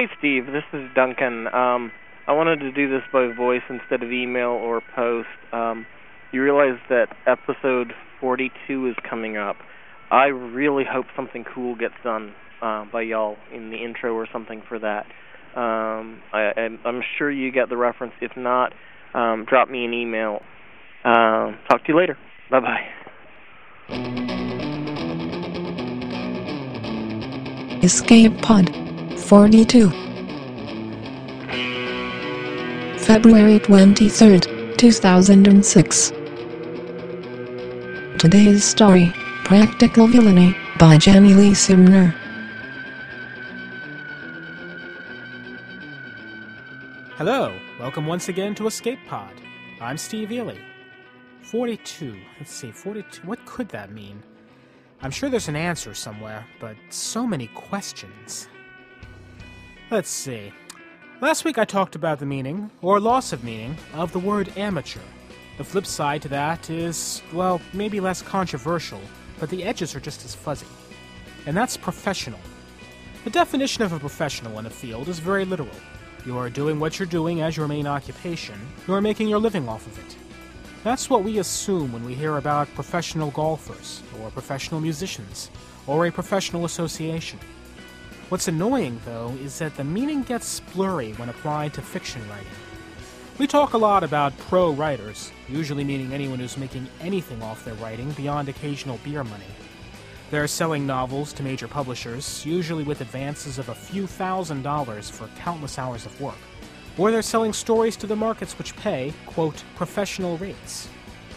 Hey, Steve. This is Duncan. Um, I wanted to do this by voice instead of email or post. Um, you realize that episode 42 is coming up. I really hope something cool gets done uh, by y'all in the intro or something for that. Um, I, I'm sure you get the reference. If not, um, drop me an email. Uh, talk to you later. Bye bye. Escape Pod 42 February 23rd, 2006 Today's story, Practical Villainy, by Janni Lee Simner. Hello, welcome once again to Escape Pod. I'm Steve Eley. 42. Let's see, 42. What could that mean? I'm sure there's an answer somewhere, but so many questions. Let's see. Last week I talked about the meaning, or loss of meaning, of the word amateur. The flip side to that is, well, maybe less controversial, but the edges are just as fuzzy. And that's professional. The definition of a professional in a field is very literal. You are doing what you're doing as your main occupation, you are making your living off of it. That's what we assume when we hear about professional golfers, or professional musicians, or a professional association. What's annoying, though, is that the meaning gets blurry when applied to fiction writing. We talk a lot about pro writers, usually meaning anyone who's making anything off their writing beyond occasional beer money. They're selling novels to major publishers, usually with advances of a few thousand dollars for countless hours of work or they're selling stories to the markets which pay, quote, professional rates.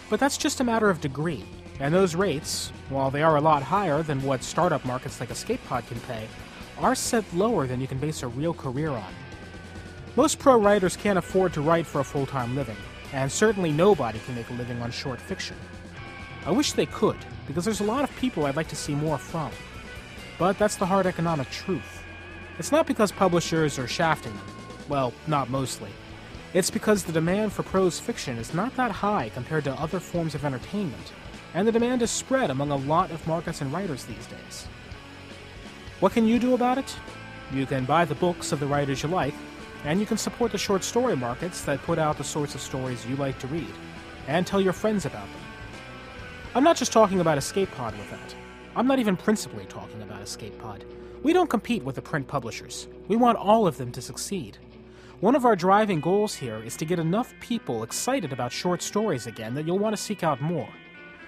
But that's just a matter of degree, and those rates, while they are a lot higher than what startup markets like EscapePod can pay, are set lower than you can base a real career on. Most pro writers can't afford to write for a full time living, and certainly nobody can make a living on short fiction. I wish they could, because there's a lot of people I'd like to see more from. But that's the hard economic truth. It's not because publishers are shafting them. Well, not mostly. It's because the demand for prose fiction is not that high compared to other forms of entertainment, and the demand is spread among a lot of markets and writers these days. What can you do about it? You can buy the books of the writers you like, and you can support the short story markets that put out the sorts of stories you like to read, and tell your friends about them. I'm not just talking about Escape Pod with that. I'm not even principally talking about Escape Pod. We don't compete with the print publishers. We want all of them to succeed. One of our driving goals here is to get enough people excited about short stories again that you'll want to seek out more.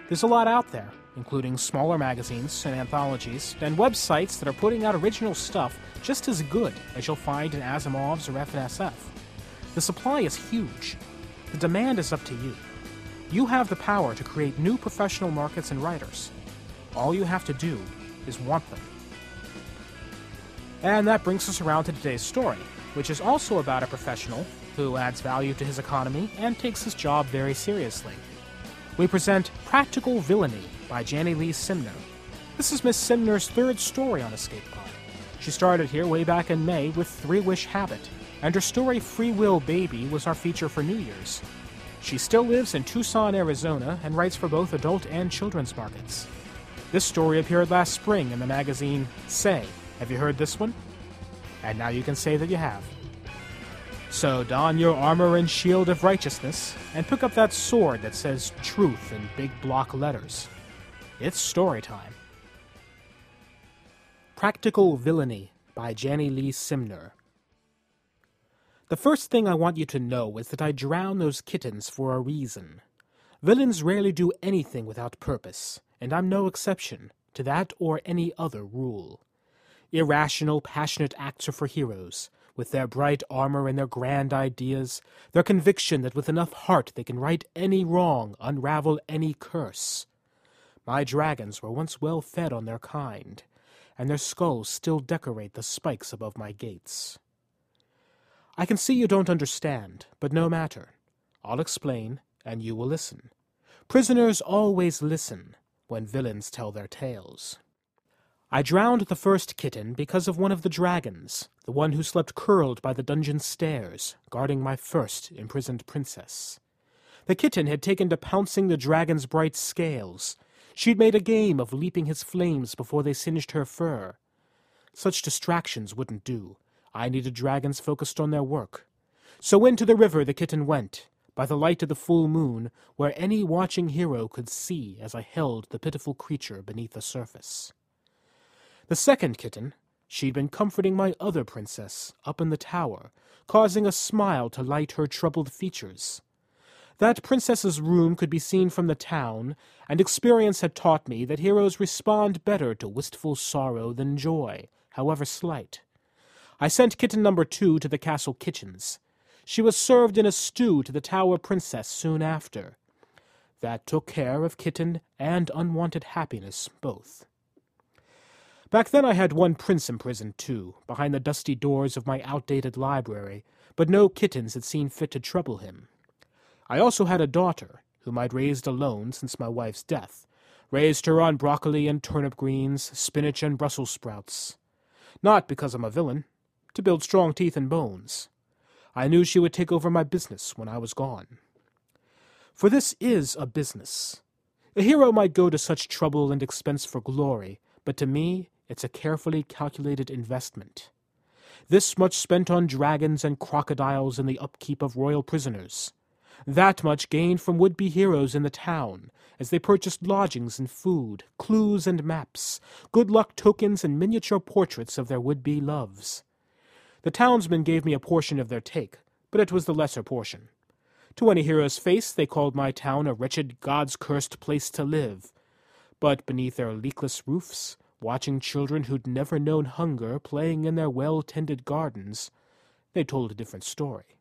There's a lot out there, including smaller magazines and anthologies, and websites that are putting out original stuff just as good as you'll find in Asimov's or F&SF. The supply is huge. The demand is up to you. You have the power to create new professional markets and writers. All you have to do is want them. And that brings us around to today's story which is also about a professional who adds value to his economy and takes his job very seriously. We present Practical Villainy by Janni Lee Simner. This is Miss Simner's third story on Escape Pod. She started here way back in May with Three Wish Habit, and her story Free Will Baby was our feature for New Year's. She still lives in Tucson, Arizona, and writes for both adult and children's markets. This story appeared last spring in the magazine Say. Have you heard this one? and now you can say that you have. So don your armor and shield of righteousness, and pick up that sword that says truth in big block letters. It's story time. Practical Villainy by Janni Lee Simner. The first thing I want you to know is that I drown those kittens for a reason. Villains rarely do anything without purpose, and I'm no exception to that or any other rule. Irrational, passionate acts are for heroes, with their bright armor and their grand ideas, their conviction that with enough heart they can right any wrong, unravel any curse. My dragons were once well fed on their kind, and their skulls still decorate the spikes above my gates. I can see you don't understand, but no matter. I'll explain, and you will listen. Prisoners always listen when villains tell their tales. I drowned the first kitten because of one of the dragons, the one who slept curled by the dungeon stairs, guarding my first imprisoned princess. The kitten had taken to pouncing the dragon's bright scales. She'd made a game of leaping his flames before they singed her fur. Such distractions wouldn't do. I needed dragons focused on their work. So into the river the kitten went, by the light of the full moon, where any watching hero could see as I held the pitiful creature beneath the surface. The second kitten, she'd been comforting my other princess up in the tower, causing a smile to light her troubled features. That princess's room could be seen from the town, and experience had taught me that heroes respond better to wistful sorrow than joy, however slight. I sent kitten number two to the castle kitchens. She was served in a stew to the tower princess soon after. That took care of kitten and unwanted happiness both. Back then I had one prince imprisoned too, behind the dusty doors of my outdated library, but no kittens had seen fit to trouble him. I also had a daughter, whom I'd raised alone since my wife's death, raised her on broccoli and turnip greens, spinach and Brussels sprouts. Not because I'm a villain, to build strong teeth and bones. I knew she would take over my business when I was gone. For this is a business. A hero might go to such trouble and expense for glory, but to me it's a carefully calculated investment. This much spent on dragons and crocodiles and the upkeep of royal prisoners. That much gained from would be heroes in the town, as they purchased lodgings and food, clues and maps, good luck tokens and miniature portraits of their would be loves. The townsmen gave me a portion of their take, but it was the lesser portion. To any hero's face, they called my town a wretched, God's cursed place to live. But beneath their leakless roofs, watching children who'd never known hunger playing in their well tended gardens, they told a different story.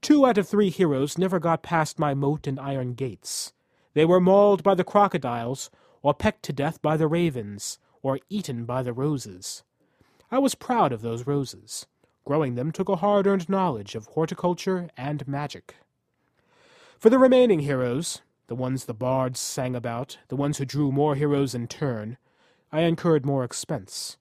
Two out of three heroes never got past my moat and iron gates. They were mauled by the crocodiles, or pecked to death by the ravens, or eaten by the roses. I was proud of those roses. Growing them took a hard earned knowledge of horticulture and magic. For the remaining heroes, the ones the bards sang about, the ones who drew more heroes in turn, I incurred more expense.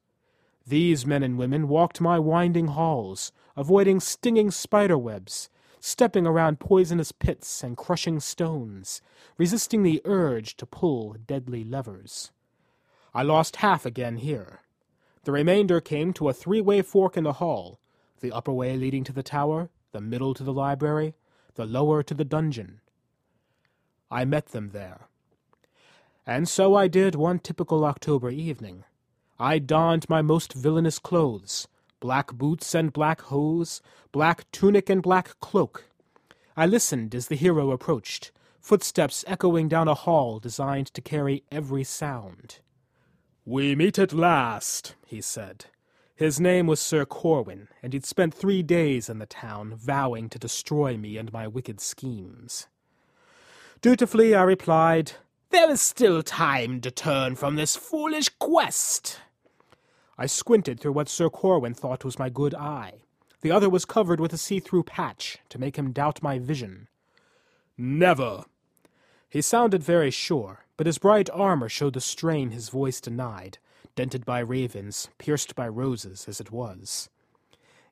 These men and women walked my winding halls, avoiding stinging spider webs, stepping around poisonous pits and crushing stones, resisting the urge to pull deadly levers. I lost half again here. The remainder came to a three way fork in the hall, the upper way leading to the tower, the middle to the library, the lower to the dungeon. I met them there. And so I did one typical October evening. I donned my most villainous clothes, black boots and black hose, black tunic and black cloak. I listened as the hero approached, footsteps echoing down a hall designed to carry every sound. We meet at last, he said. His name was Sir Corwin, and he'd spent three days in the town, vowing to destroy me and my wicked schemes. Dutifully I replied, There is still time to turn from this foolish quest. I squinted through what Sir Corwin thought was my good eye. The other was covered with a see through patch to make him doubt my vision. Never. He sounded very sure, but his bright armor showed the strain his voice denied, dented by ravens, pierced by roses as it was.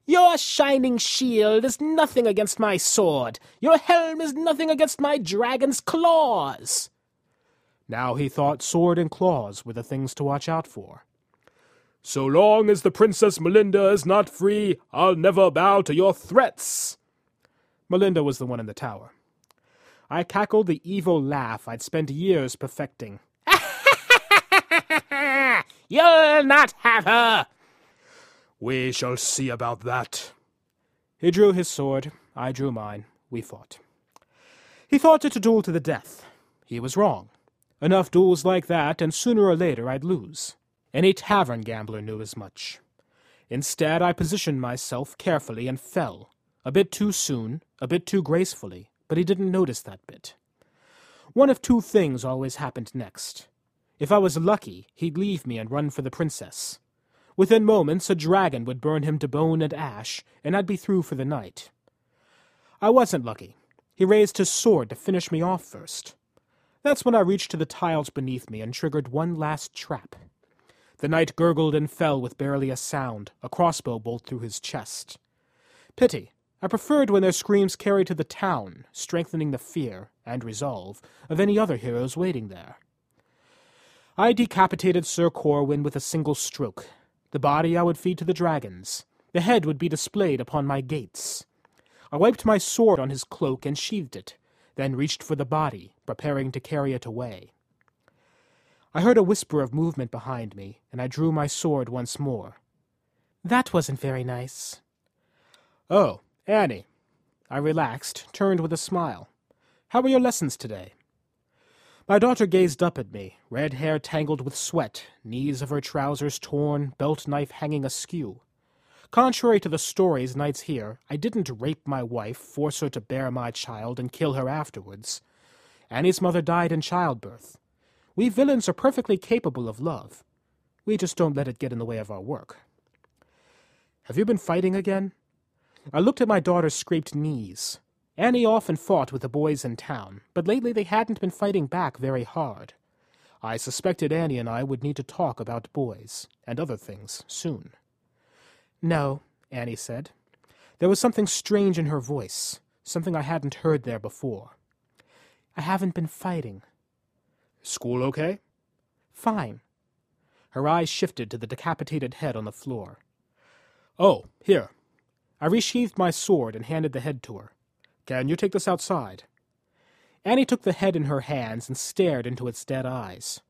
Your shining shield is nothing against my sword. Your helm is nothing against my dragon's claws. Now he thought sword and claws were the things to watch out for. So long as the Princess Melinda is not free, I'll never bow to your threats. Melinda was the one in the tower. I cackled the evil laugh I'd spent years perfecting. You'll not have her! We shall see about that. He drew his sword. I drew mine. We fought. He thought it a duel to the death. He was wrong. Enough duels like that, and sooner or later I'd lose. Any tavern gambler knew as much. Instead, I positioned myself carefully and fell. A bit too soon, a bit too gracefully, but he didn't notice that bit. One of two things always happened next. If I was lucky, he'd leave me and run for the princess. Within moments, a dragon would burn him to bone and ash, and I'd be through for the night. I wasn't lucky. He raised his sword to finish me off first. That's when I reached to the tiles beneath me and triggered one last trap. The knight gurgled and fell with barely a sound, a crossbow bolt through his chest. Pity. I preferred when their screams carried to the town, strengthening the fear and resolve of any other heroes waiting there. I decapitated Sir Corwin with a single stroke. The body I would feed to the dragons. The head would be displayed upon my gates. I wiped my sword on his cloak and sheathed it, then reached for the body, preparing to carry it away. I heard a whisper of movement behind me, and I drew my sword once more. That wasn't very nice. Oh, Annie. I relaxed, turned with a smile. How were your lessons today? My daughter gazed up at me, red hair tangled with sweat, knees of her trousers torn, belt knife hanging askew. Contrary to the stories knights hear, I didn't rape my wife, force her to bear my child, and kill her afterwards. Annie's mother died in childbirth. We villains are perfectly capable of love. We just don't let it get in the way of our work. Have you been fighting again? I looked at my daughter's scraped knees. Annie often fought with the boys in town, but lately they hadn't been fighting back very hard. I suspected Annie and I would need to talk about boys, and other things, soon. No, Annie said. There was something strange in her voice, something I hadn't heard there before. I haven't been fighting. School okay? Fine. Her eyes shifted to the decapitated head on the floor. Oh, here. I resheathed my sword and handed the head to her. Can you take this outside? Annie took the head in her hands and stared into its dead eyes.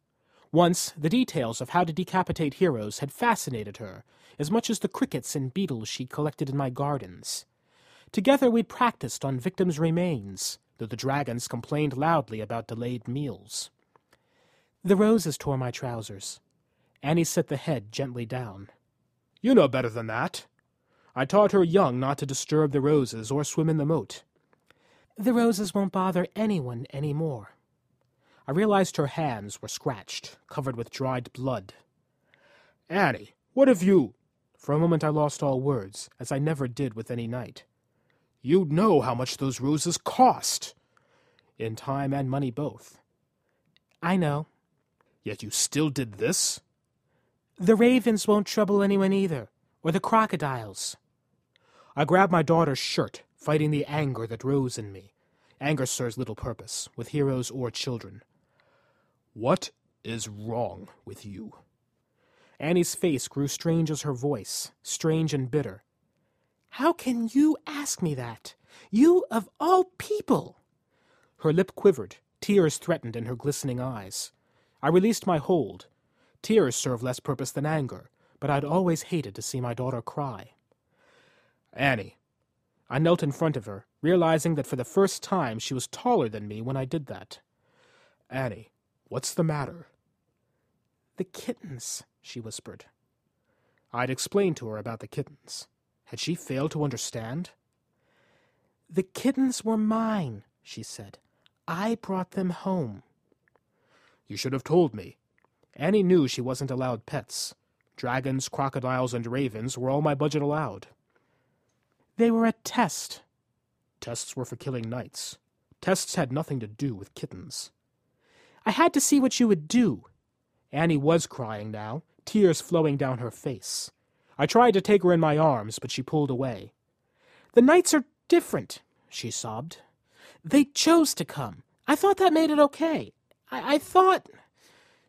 Once, the details of how to decapitate heroes had fascinated her, as much as the crickets and beetles she'd collected in my gardens. Together we'd practiced on victims' remains, though the dragons complained loudly about delayed meals. The roses tore my trousers. Annie set the head gently down. You know better than that. I taught her young not to disturb the roses or swim in the moat. The roses won't bother anyone any more. I realized her hands were scratched, covered with dried blood. Annie, what have you? For a moment I lost all words, as I never did with any knight. You know how much those roses cost. In time and money both. I know. Yet you still did this? The ravens won't trouble anyone either, or the crocodiles. I grabbed my daughter's shirt, fighting the anger that rose in me. Anger serves little purpose, with heroes or children. What is wrong with you? Annie's face grew strange as her voice, strange and bitter. How can you ask me that? You of all people! Her lip quivered, tears threatened in her glistening eyes. I released my hold. Tears serve less purpose than anger, but I'd always hated to see my daughter cry. Annie, I knelt in front of her, realizing that for the first time she was taller than me when I did that. Annie, what's the matter? The kittens, she whispered. I'd explained to her about the kittens. Had she failed to understand? The kittens were mine, she said. I brought them home. You should have told me. Annie knew she wasn't allowed pets. Dragons, crocodiles, and ravens were all my budget allowed. They were a test. Tests were for killing knights. Tests had nothing to do with kittens. I had to see what you would do. Annie was crying now, tears flowing down her face. I tried to take her in my arms, but she pulled away. The knights are different, she sobbed. They chose to come. I thought that made it okay. I, I thought.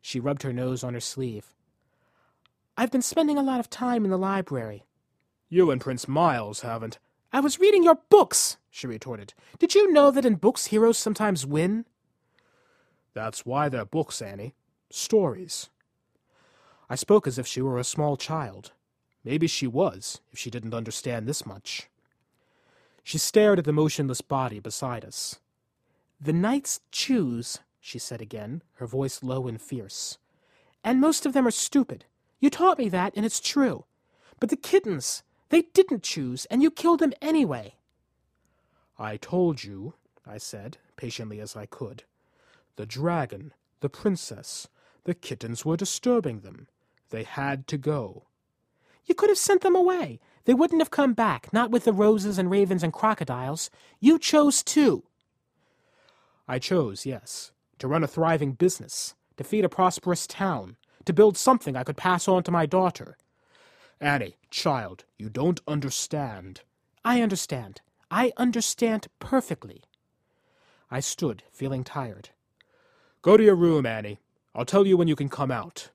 She rubbed her nose on her sleeve. I've been spending a lot of time in the library. You and Prince Miles haven't. I was reading your books, she retorted. Did you know that in books heroes sometimes win? That's why they're books, Annie. Stories. I spoke as if she were a small child. Maybe she was, if she didn't understand this much. She stared at the motionless body beside us. The knights choose, she said again, her voice low and fierce. And most of them are stupid. You taught me that, and it's true. But the kittens, they didn't choose, and you killed them anyway. I told you, I said, patiently as I could. The dragon, the princess, the kittens were disturbing them. They had to go. You could have sent them away. They wouldn't have come back, not with the roses and ravens and crocodiles. You chose to. I chose, yes, to run a thriving business, to feed a prosperous town, to build something I could pass on to my daughter. Annie, child, you don't understand. I understand. I understand perfectly. I stood, feeling tired. Go to your room, Annie. I'll tell you when you can come out.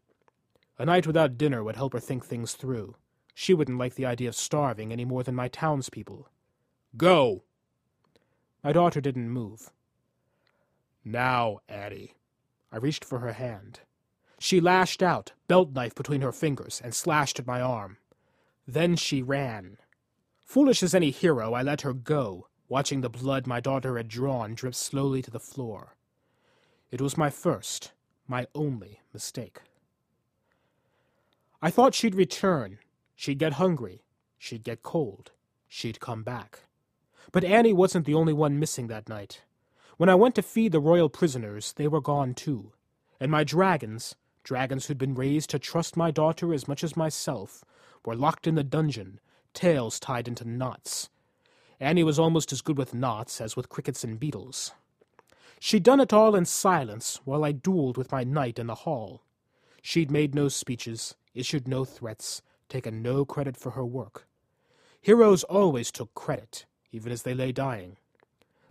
A night without dinner would help her think things through. She wouldn't like the idea of starving any more than my townspeople. Go! My daughter didn't move. Now, Annie. I reached for her hand. She lashed out, belt knife between her fingers, and slashed at my arm. Then she ran. Foolish as any hero, I let her go, watching the blood my daughter had drawn drip slowly to the floor. It was my first, my only mistake. I thought she'd return. She'd get hungry. She'd get cold. She'd come back. But Annie wasn't the only one missing that night. When I went to feed the royal prisoners, they were gone too. And my dragons, dragons who'd been raised to trust my daughter as much as myself, were locked in the dungeon, tails tied into knots. Annie was almost as good with knots as with crickets and beetles. She'd done it all in silence while I dueled with my knight in the hall. She'd made no speeches, issued no threats, taken no credit for her work. Heroes always took credit, even as they lay dying.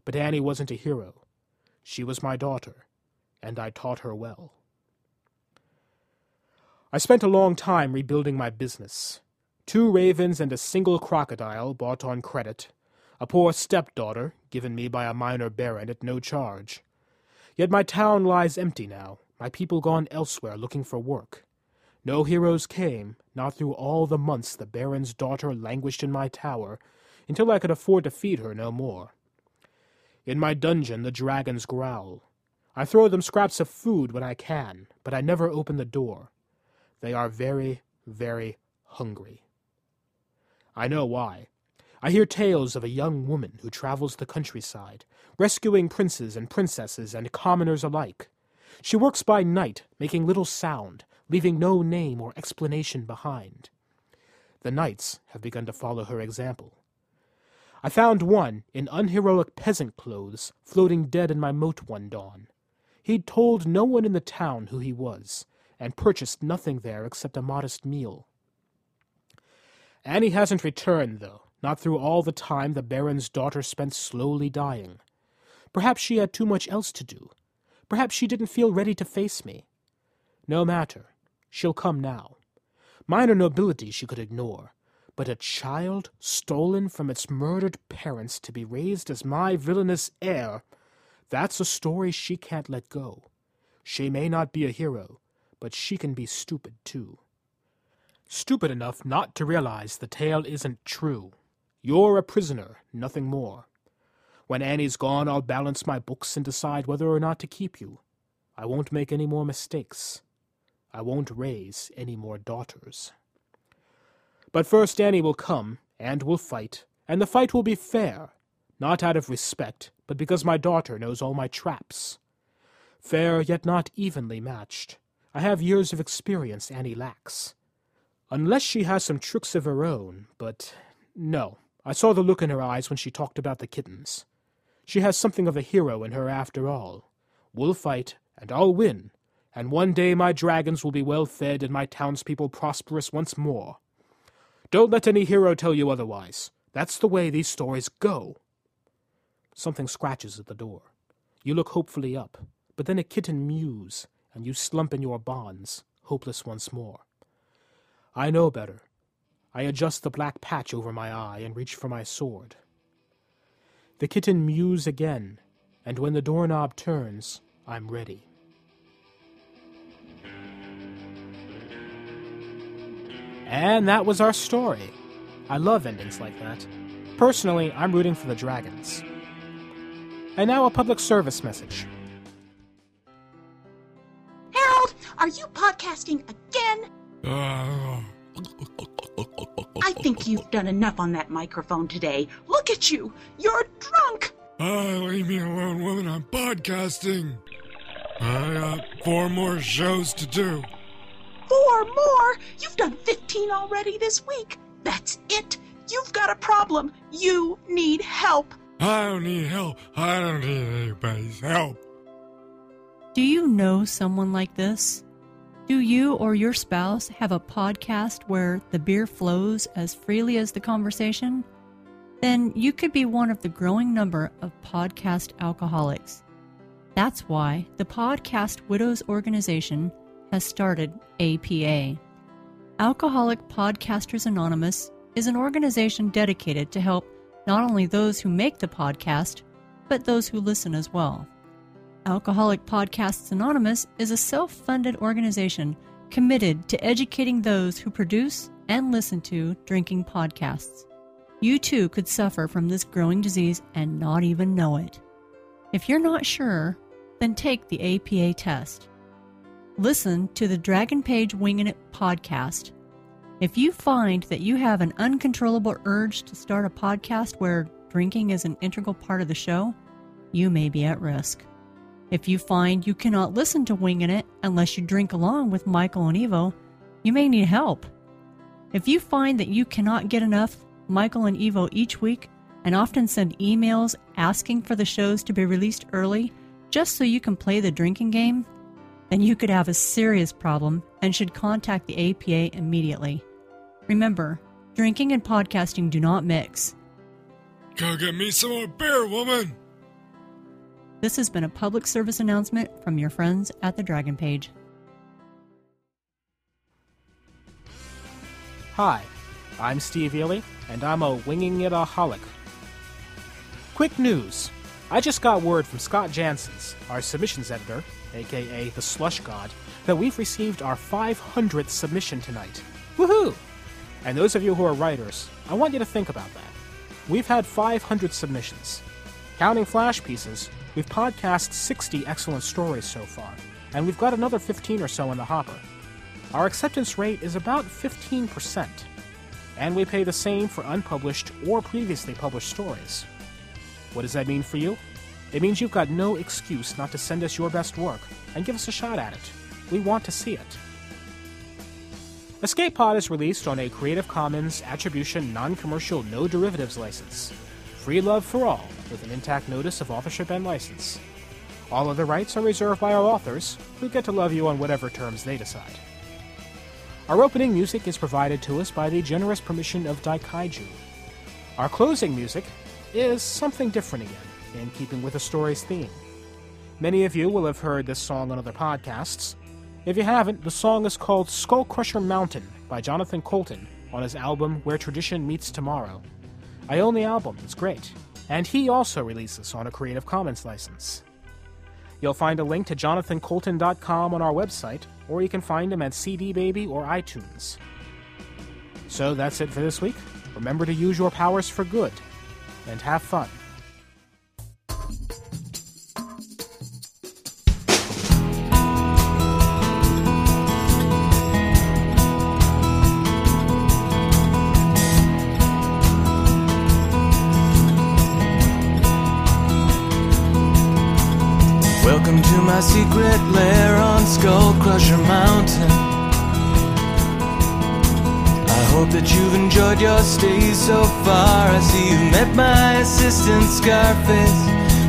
But Annie wasn't a hero. She was my daughter, and I taught her well. I spent a long time rebuilding my business. Two ravens and a single crocodile bought on credit, a poor stepdaughter given me by a minor baron at no charge. Yet my town lies empty now, my people gone elsewhere looking for work. No heroes came, not through all the months the baron's daughter languished in my tower, until I could afford to feed her no more. In my dungeon the dragons growl. I throw them scraps of food when I can, but I never open the door. They are very, very hungry. I know why. I hear tales of a young woman who travels the countryside, rescuing princes and princesses and commoners alike. She works by night, making little sound, leaving no name or explanation behind. The knights have begun to follow her example. I found one, in unheroic peasant clothes, floating dead in my moat one dawn. He'd told no one in the town who he was, and purchased nothing there except a modest meal. Annie hasn't returned, though, not through all the time the Baron's daughter spent slowly dying. Perhaps she had too much else to do. Perhaps she didn't feel ready to face me. No matter. She'll come now. Minor nobility she could ignore, but a child stolen from its murdered parents to be raised as my villainous heir, that's a story she can't let go. She may not be a hero, but she can be stupid too. Stupid enough not to realize the tale isn't true. You're a prisoner, nothing more. When Annie's gone, I'll balance my books and decide whether or not to keep you. I won't make any more mistakes. I won't raise any more daughters. But first Annie will come, and we'll fight, and the fight will be fair, not out of respect, but because my daughter knows all my traps. Fair, yet not evenly matched. I have years of experience Annie lacks. Unless she has some tricks of her own, but no. I saw the look in her eyes when she talked about the kittens. She has something of a hero in her after all. We'll fight, and I'll win, and one day my dragons will be well fed and my townspeople prosperous once more. Don't let any hero tell you otherwise. That's the way these stories go. Something scratches at the door. You look hopefully up, but then a kitten mews, and you slump in your bonds, hopeless once more. I know better. I adjust the black patch over my eye and reach for my sword. The kitten mews again, and when the doorknob turns, I'm ready. And that was our story. I love endings like that. Personally, I'm rooting for the dragons. And now a public service message. Harold, are you podcasting again? Uh, I think you've done enough on that microphone today. Look at you. You're drunk. Oh, leave me alone, woman. I'm podcasting. I got four more shows to do. Four more? You've done 15 already this week. That's it. You've got a problem. You need help. I don't need help. I don't need anybody's help. Do you know someone like this? Do you or your spouse have a podcast where the beer flows as freely as the conversation? Then you could be one of the growing number of podcast alcoholics. That's why the Podcast Widows organization has started APA. Alcoholic Podcasters Anonymous is an organization dedicated to help not only those who make the podcast, but those who listen as well. Alcoholic Podcasts Anonymous is a self funded organization committed to educating those who produce and listen to drinking podcasts. You too could suffer from this growing disease and not even know it. If you're not sure, then take the APA test. Listen to the Dragon Page Winging It podcast. If you find that you have an uncontrollable urge to start a podcast where drinking is an integral part of the show, you may be at risk. If you find you cannot listen to Winging It unless you drink along with Michael and Evo, you may need help. If you find that you cannot get enough Michael and Evo each week and often send emails asking for the shows to be released early just so you can play the drinking game, then you could have a serious problem and should contact the APA immediately. Remember, drinking and podcasting do not mix. Go get me some more beer, woman! This has been a public service announcement from your friends at the Dragon Page. Hi, I'm Steve Eley, and I'm a winging it aholic. Quick news. I just got word from Scott Janssens, our submissions editor, aka the Slush God, that we've received our 500th submission tonight. Woohoo! And those of you who are writers, I want you to think about that. We've had 500 submissions. Counting flash pieces, we've podcast 60 excellent stories so far, and we've got another 15 or so in the hopper. Our acceptance rate is about 15%, and we pay the same for unpublished or previously published stories. What does that mean for you? It means you've got no excuse not to send us your best work and give us a shot at it. We want to see it. Escape Pod is released on a Creative Commons Attribution Non Commercial No Derivatives license. Free love for all, with an intact notice of authorship and license. All other rights are reserved by our authors, who get to love you on whatever terms they decide. Our opening music is provided to us by the generous permission of Daikaiju. Our closing music is something different again, in keeping with the story's theme. Many of you will have heard this song on other podcasts. If you haven't, the song is called Skull Crusher Mountain by Jonathan Coulton on his album Where Tradition Meets Tomorrow. I own the album, it's great. And he also releases on a Creative Commons license. You'll find a link to jonathancoulton.com on our website, or you can find him at CD Baby or iTunes. So that's it for this week. Remember to use your powers for good, and have fun. My secret lair on Skull Crusher Mountain. I hope that you've enjoyed your stay so far. I see you met my assistant Scarface.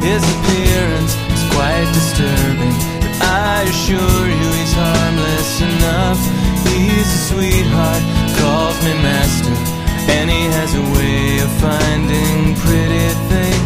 His appearance is quite disturbing, but I assure you he's harmless enough. He's a sweetheart, calls me master, and he has a way of finding pretty things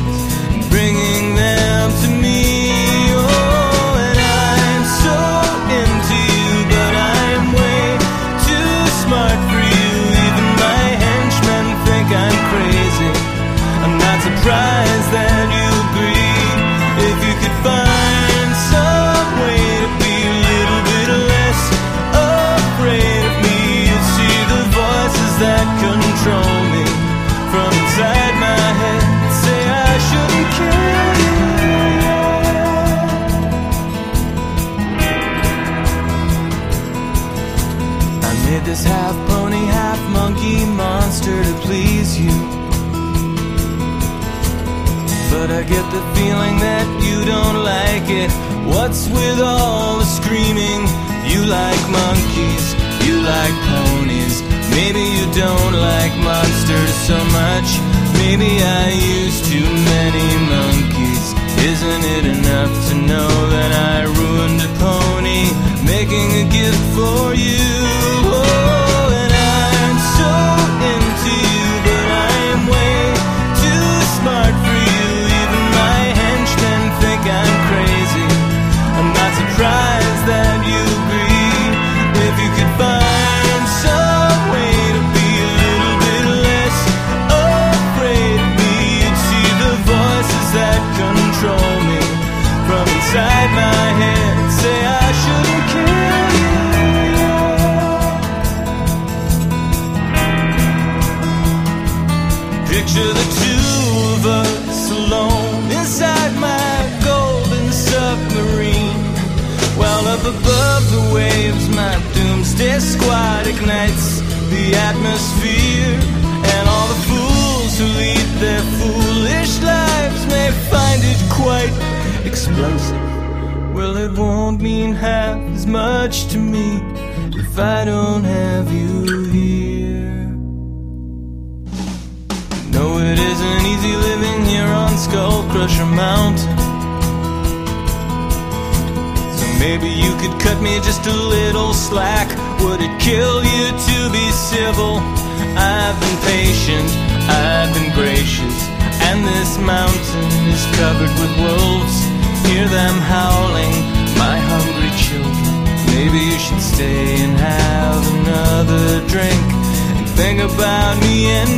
squad ignites the atmosphere. And all the fools who lead their foolish lives may find it quite explosive. Well, it won't mean half as much to me if I don't have you here. No, it isn't easy living here on Skull Crusher Mountain. So maybe you could cut me just a little slack. Would it kill you to be civil? I've been patient, I've been gracious, and this mountain is covered with wolves. Hear them howling, my hungry children. Maybe you should stay and have another drink and think about me and